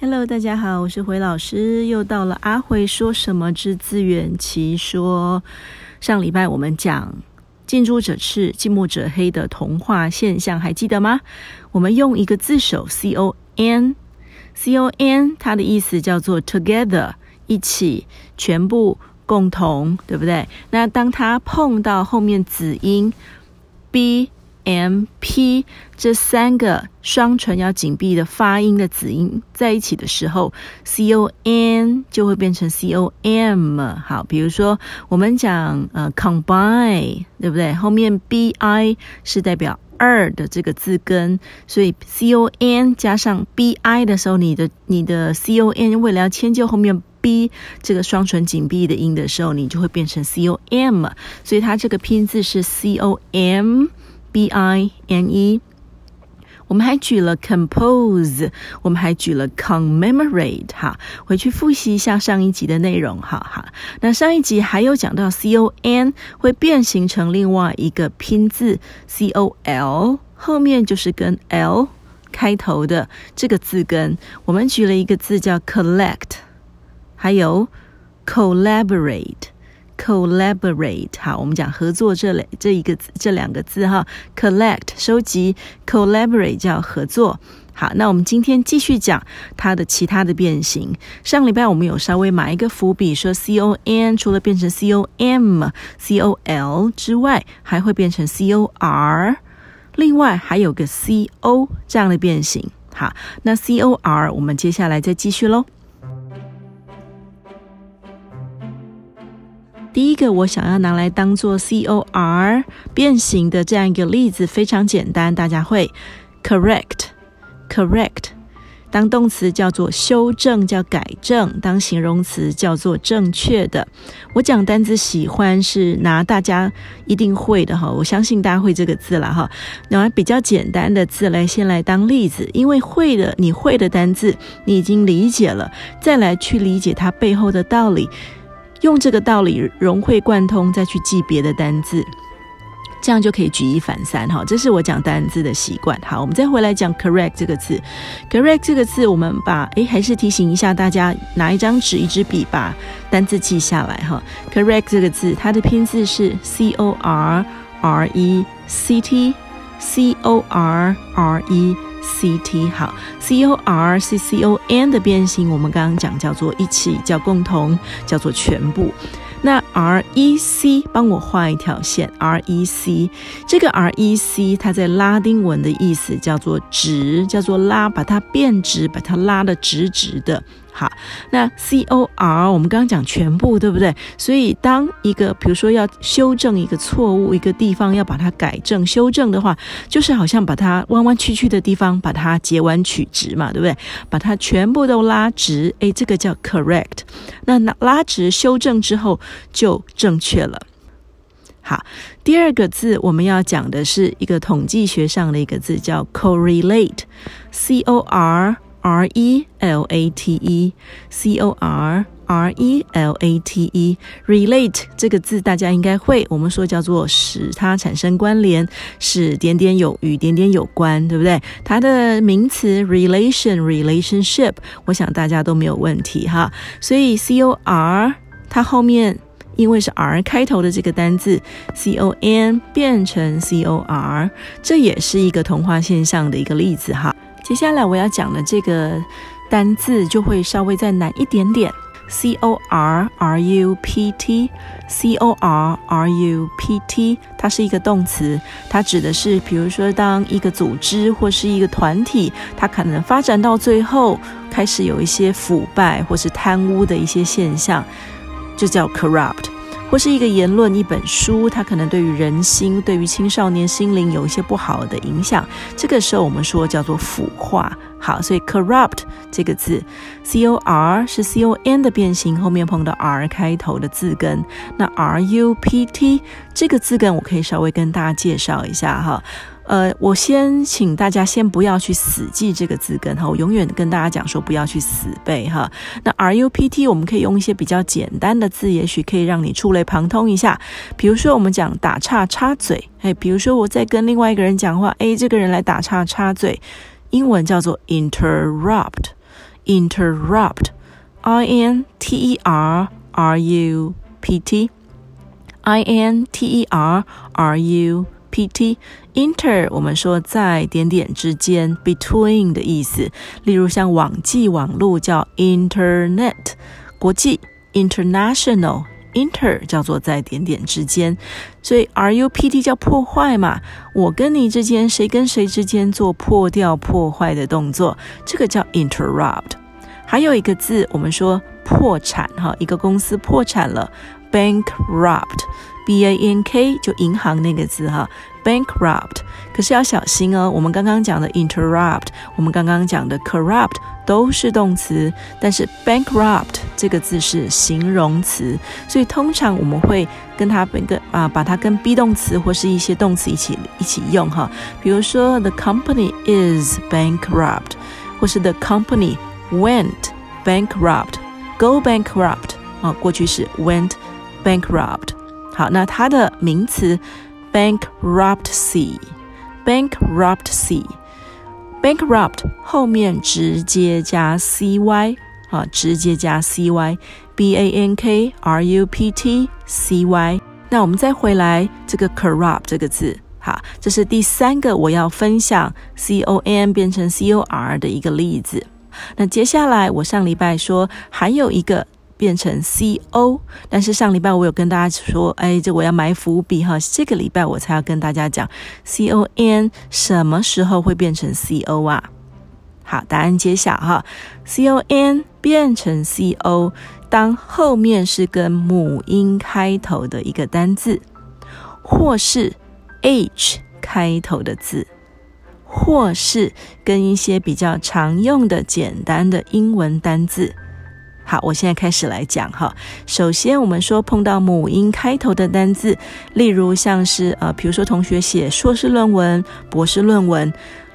Hello，大家好，我是回老师，又到了阿回说什么之自圆其说。上礼拜我们讲近朱者赤，近墨者黑的童话现象，还记得吗？我们用一个字首 c o n，c o n，它的意思叫做 together，一起，全部，共同，对不对？那当它碰到后面子音 b。M P 这三个双唇要紧闭的发音的子音在一起的时候，C O N 就会变成 C O M。好，比如说我们讲呃 combine，对不对？后面 B I 是代表二的这个字根，所以 C O N 加上 B I 的时候，你的你的 C O N 为了要迁就后面 B 这个双唇紧闭的音的时候，你就会变成 C O M。所以它这个拼字是 C O M。B I N E，我们还举了 compose，我们还举了 commemorate，哈，回去复习一下上一集的内容，哈哈。那上一集还有讲到 C O N 会变形成另外一个拼字 C O L，后面就是跟 L 开头的这个字根。我们举了一个字叫 collect，还有 collaborate。Collaborate，好，我们讲合作这类这一个字这两个字哈，collect 收集，collaborate 叫合作。好，那我们今天继续讲它的其他的变形。上礼拜我们有稍微埋一个伏笔，说 C O N 除了变成 C O M、C O L 之外，还会变成 C O R，另外还有个 C O 这样的变形。好，那 C O R 我们接下来再继续喽。第一个我想要拿来当做 C O R 变形的这样一个例子，非常简单，大家会 correct，correct，当动词叫做修正，叫改正；当形容词叫做正确的。我讲单字喜欢是拿大家一定会的哈，我相信大家会这个字了哈。拿比较简单的字来先来当例子，因为会的你会的单字你已经理解了，再来去理解它背后的道理。用这个道理融会贯通，再去记别的单字，这样就可以举一反三哈。这是我讲单字的习惯。好，我们再回来讲 correct 这个字。correct 这个字，我们把诶，还是提醒一下大家，拿一张纸、一支笔，把单字记下来哈。correct 这个字，它的拼字是 c o r r e c t，c o r r e。C T 好，C O R C C O N 的变形，我们刚刚讲叫做一起，叫共同，叫做全部。那 R E C 帮我画一条线，R E C 这个 R E C 它在拉丁文的意思叫做直，叫做拉，把它变直，把它拉的直直的。好，那 C O R 我们刚刚讲全部，对不对？所以当一个比如说要修正一个错误，一个地方要把它改正、修正的话，就是好像把它弯弯曲曲的地方把它截弯取直嘛，对不对？把它全部都拉直，诶，这个叫 correct。那拉拉直修正之后就正确了。好，第二个字我们要讲的是一个统计学上的一个字叫 correlate，C O R。R E L A T E，C O R R E L A T E，relate 这个字大家应该会，我们说叫做使它产生关联，使点点有与点点有关，对不对？它的名词 relation relationship，我想大家都没有问题哈。所以 C O R 它后面因为是 R 开头的这个单字，C O N 变成 C O R，这也是一个同化现象的一个例子哈。接下来我要讲的这个单字就会稍微再难一点点，C O R R U P T，C O R R U P T，它是一个动词，它指的是，比如说当一个组织或是一个团体，它可能发展到最后开始有一些腐败或是贪污的一些现象，就叫 corrupt。或是一个言论、一本书，它可能对于人心、对于青少年心灵有一些不好的影响。这个时候我们说叫做腐化。好，所以 corrupt 这个字，C O R 是 C O N 的变形，后面碰到 R 开头的字根。那 R U P T 这个字根，我可以稍微跟大家介绍一下哈。呃，我先请大家先不要去死记这个字根哈，我永远跟大家讲说不要去死背哈。那 R U P T 我们可以用一些比较简单的字，也许可以让你触类旁通一下。比如说我们讲打岔插嘴，哎，比如说我在跟另外一个人讲话，哎，这个人来打岔插嘴，英文叫做 interrupt interrupt，I N T E R R U P T，I N T E R R U P P T，inter 我们说在点点之间，between 的意思。例如像网际网络叫 internet，国际 international。Inter 叫做在点点之间，所以 RUPT 叫破坏嘛。我跟你之间，谁跟谁之间做破掉、破坏的动作，这个叫 interrupt。还有一个字，我们说破产哈，一个公司破产了，bankrupt b a n k 就银行那个字哈。Bankrupt，可是要小心哦。我们刚刚讲的 interrupt，我们刚刚讲的 corrupt 都是动词，但是 bankrupt 这个字是形容词，所以通常我们会跟它跟啊把它跟 be 动词或是一些动词一起一起用哈。比如说 the company is bankrupt，或是 the company went bankrupt，go bankrupt 啊，过去式 went bankrupt。好，那它的名词。bankruptcy，bankruptcy，bankrupt 后面直接加 cy 啊，直接加 cy，b a n k r u p t c y。那我们再回来这个 corrupt 这个字，好，这是第三个我要分享 c o n 变成 c o r 的一个例子。那接下来我上礼拜说还有一个。变成 C O，但是上礼拜我有跟大家说，哎，这我要埋伏笔哈，这个礼拜我才要跟大家讲 C O N 什么时候会变成 C O 啊？好，答案揭晓哈，C O N 变成 C O，当后面是跟母音开头的一个单字，或是 H 开头的字，或是跟一些比较常用的简单的英文单字。好，我现在开始来讲哈。首先，我们说碰到母音开头的单字，例如像是呃，比如说同学写硕士论文、博士论文，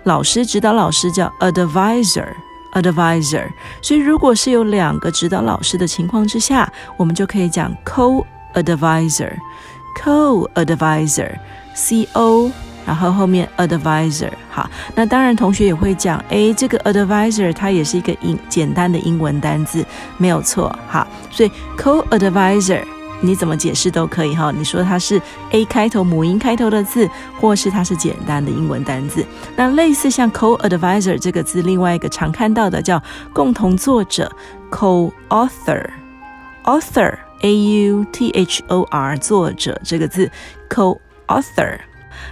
老师指导老师叫 advisor，advisor。所以，如果是有两个指导老师的情况之下，我们就可以讲 co-advisor，co-advisor，C-O。然后后面 advisor 好，那当然同学也会讲，诶，这个 advisor 它也是一个英简单的英文单字，没有错，好，所以 co-advisor 你怎么解释都可以哈，你说它是 A 开头母音开头的字，或是它是简单的英文单字。那类似像 co-advisor 这个字，另外一个常看到的叫共同作者 co-author，author A U T H O R 作者这个字 co-author。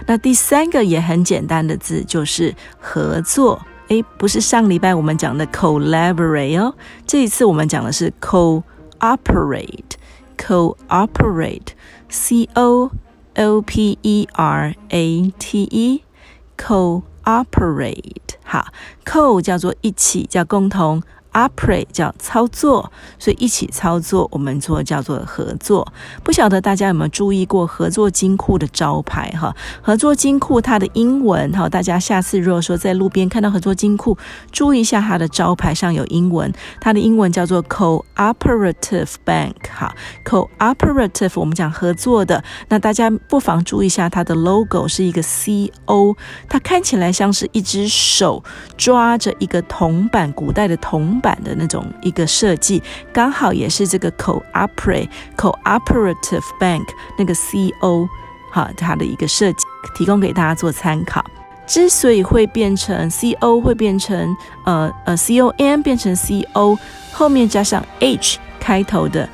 那第三个也很简单的字就是合作，诶，不是上礼拜我们讲的 collaborate 哦，这一次我们讲的是 cooperate，cooperate，c o o p e r a t e，cooperate，好，co 叫做一起，叫共同。Operate 叫操作，所以一起操作，我们做叫做合作。不晓得大家有没有注意过合作金库的招牌哈？合作金库它的英文哈，大家下次如果说在路边看到合作金库，注意一下它的招牌上有英文，它的英文叫做 Cooperative Bank 哈。Cooperative 我们讲合作的，那大家不妨注意一下它的 logo 是一个 C O，它看起来像是一只手抓着一个铜板，古代的铜板。版的那种一个设计，刚好也是这个 cooperate cooperative bank 那个 C O 哈，它的一个设计，提供给大家做参考。之所以会变成 C O，会变成呃呃 C O M 变成 C O，后面加上 H 开头的，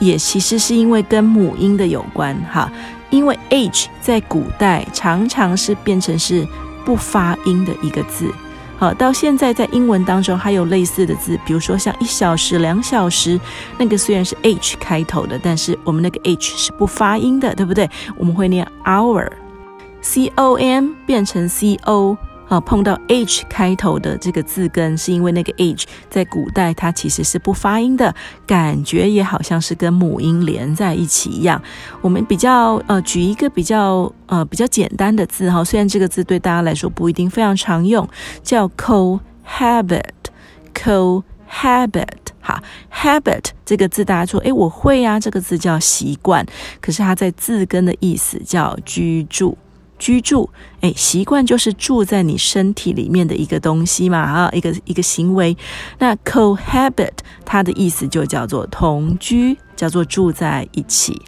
也其实是因为跟母音的有关哈，因为 H 在古代常常是变成是不发音的一个字。好，到现在在英文当中还有类似的字，比如说像一小时、两小时，那个虽然是 H 开头的，但是我们那个 H 是不发音的，对不对？我们会念 hour，C O M 变成 C O。啊，碰到 h 开头的这个字根，是因为那个 h 在古代它其实是不发音的，感觉也好像是跟母音连在一起一样。我们比较呃，举一个比较呃比较简单的字哈，虽然这个字对大家来说不一定非常常用，叫 cohabit，cohabit。好，habit 这个字大家说，诶，我会呀，这个字叫习惯，可是它在字根的意思叫居住。居住，哎，习惯就是住在你身体里面的一个东西嘛，啊，一个一个行为。那 cohabit 它的意思就叫做同居，叫做住在一起。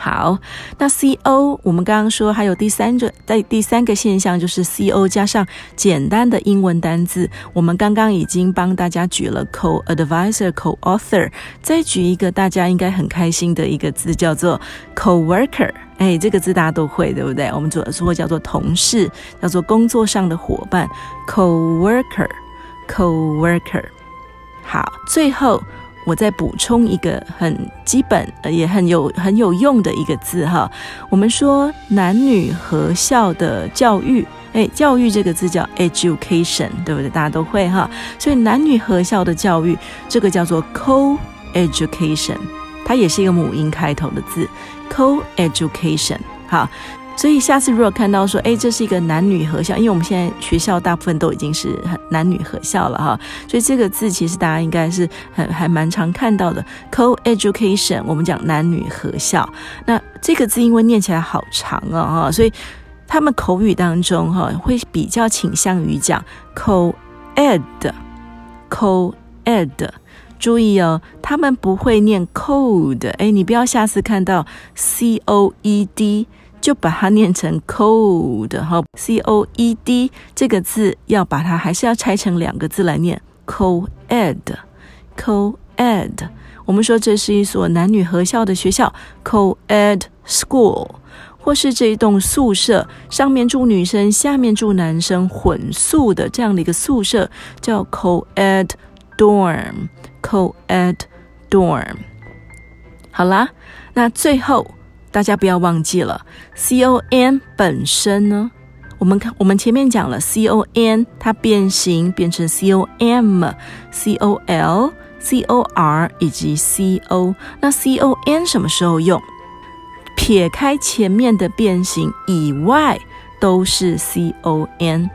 好，那 co 我们刚刚说还有第三个，在第三个现象就是 co 加上简单的英文单字。我们刚刚已经帮大家举了 co-advisor、co-author，再举一个大家应该很开心的一个字，叫做 co-worker。哎，这个字大家都会，对不对？我们主要说叫做同事，叫做工作上的伙伴，co-worker，co-worker。好，最后。我再补充一个很基本也很有很有用的一个字哈，我们说男女合校的教育，哎，教育这个字叫 education，对不对？大家都会哈，所以男女合校的教育，这个叫做 co-education，它也是一个母音开头的字，co-education，好。所以下次如果看到说，哎，这是一个男女合校，因为我们现在学校大部分都已经是男女合校了哈，所以这个字其实大家应该是很还蛮常看到的。Co-education，我们讲男女合校，那这个字因为念起来好长啊哈，所以他们口语当中哈会比较倾向于讲 co-ed，co add 注意哦，他们不会念 code，哎，你不要下次看到 c-o-e-d。就把它念成 code 哈，c o e d 这个字要把它还是要拆成两个字来念 co-ed，co-ed。我们说这是一所男女合校的学校，co-ed school，或是这一栋宿舍上面住女生，下面住男生混宿的这样的一个宿舍叫 co-ed dorm，co-ed dorm。好啦，那最后。大家不要忘记了，con 本身呢，我们看我们前面讲了，con 它变形变成 com、col、cor 以及 co。那 con 什么时候用？撇开前面的变形以外，都是 con。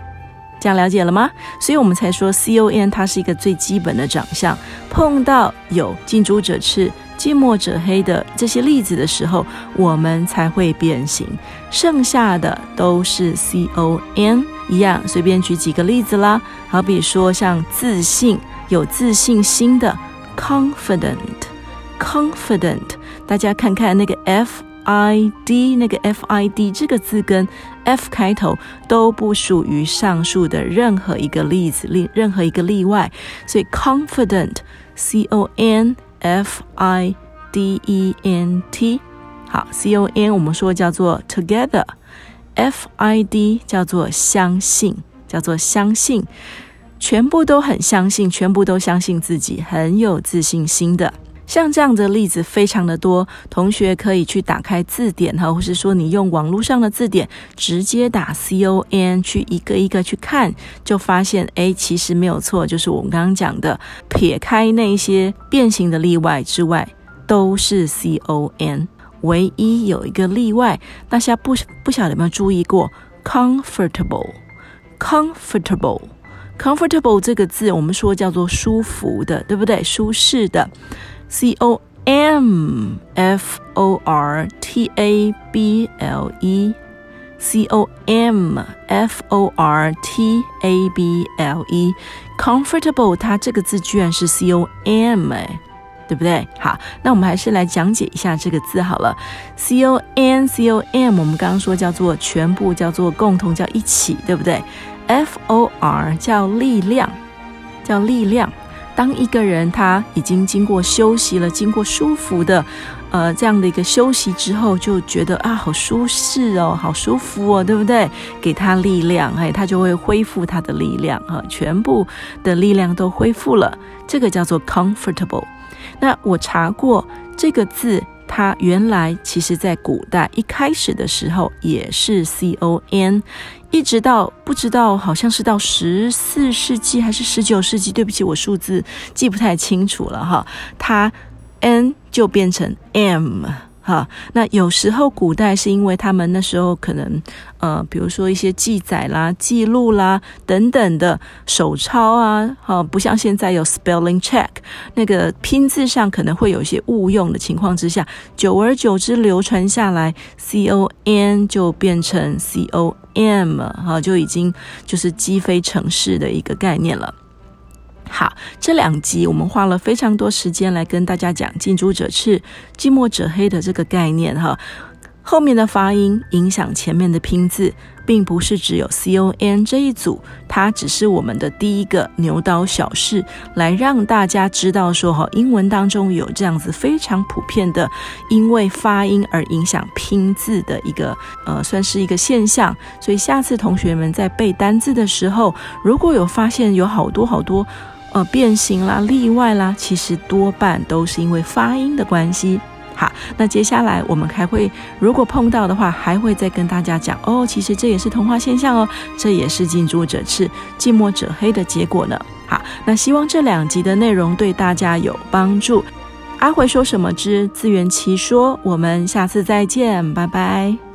这样了解了吗？所以我们才说 con 它是一个最基本的长相。碰到有近朱者赤。近墨者黑的这些例子的时候，我们才会变形。剩下的都是 c o n 一样，随便举几个例子啦。好比说像自信，有自信心的 confident，confident。大家看看那个 f i d，那个 f i d 这个字跟 f 开头都不属于上述的任何一个例子，例任何一个例外。所以 confident，c o n。F I D E N T，好，C O N 我们说叫做 together，F I D 叫做相信，叫做相信，全部都很相信，全部都相信自己，很有自信心的。像这样的例子非常的多，同学可以去打开字典哈，或是说你用网络上的字典直接打 C O N 去一个一个去看，就发现哎，其实没有错，就是我们刚刚讲的，撇开那些变形的例外之外，都是 C O N，唯一有一个例外，大家不不晓得有没有注意过，comfortable，comfortable，comfortable 这个字我们说叫做舒服的，对不对？舒适的。C O M F O R T A B L E，C O M F O R T A B L E，comfortable，它这个字居然是 C O M 哎，对不对？好，那我们还是来讲解一下这个字好了。C O N C O M，我们刚刚说叫做全部，叫做共同，叫一起，对不对？F O R 叫力量，叫力量。当一个人他已经经过休息了，经过舒服的，呃，这样的一个休息之后，就觉得啊，好舒适哦，好舒服哦，对不对？给他力量，哎，他就会恢复他的力量，哈，全部的力量都恢复了，这个叫做 comfortable。那我查过这个字。它原来其实，在古代一开始的时候也是 C O N，一直到不知道好像是到十四世纪还是十九世纪，对不起，我数字记不太清楚了哈。它 N 就变成 M 哈。那有时候古代是因为他们那时候可能呃，比如说一些记载啦、记录啦等等的手抄啊，哈，不像现在有 spelling check，那个拼字上可能会有一些误用的情况之下，久而久之流传下来，c o n 就变成 c o m，哈，就已经就是积非成是的一个概念了。好，这两集我们花了非常多时间来跟大家讲“近朱者赤，近墨者黑”的这个概念哈。后面的发音影响前面的拼字，并不是只有 c o n 这一组，它只是我们的第一个牛刀小试，来让大家知道说哈，英文当中有这样子非常普遍的，因为发音而影响拼字的一个呃，算是一个现象。所以下次同学们在背单字的时候，如果有发现有好多好多。呃，变形啦，例外啦，其实多半都是因为发音的关系。好，那接下来我们还会，如果碰到的话，还会再跟大家讲哦。其实这也是同化现象哦，这也是近朱者赤，近墨者黑的结果呢。好，那希望这两集的内容对大家有帮助。阿回说什么之自圆其说，我们下次再见，拜拜。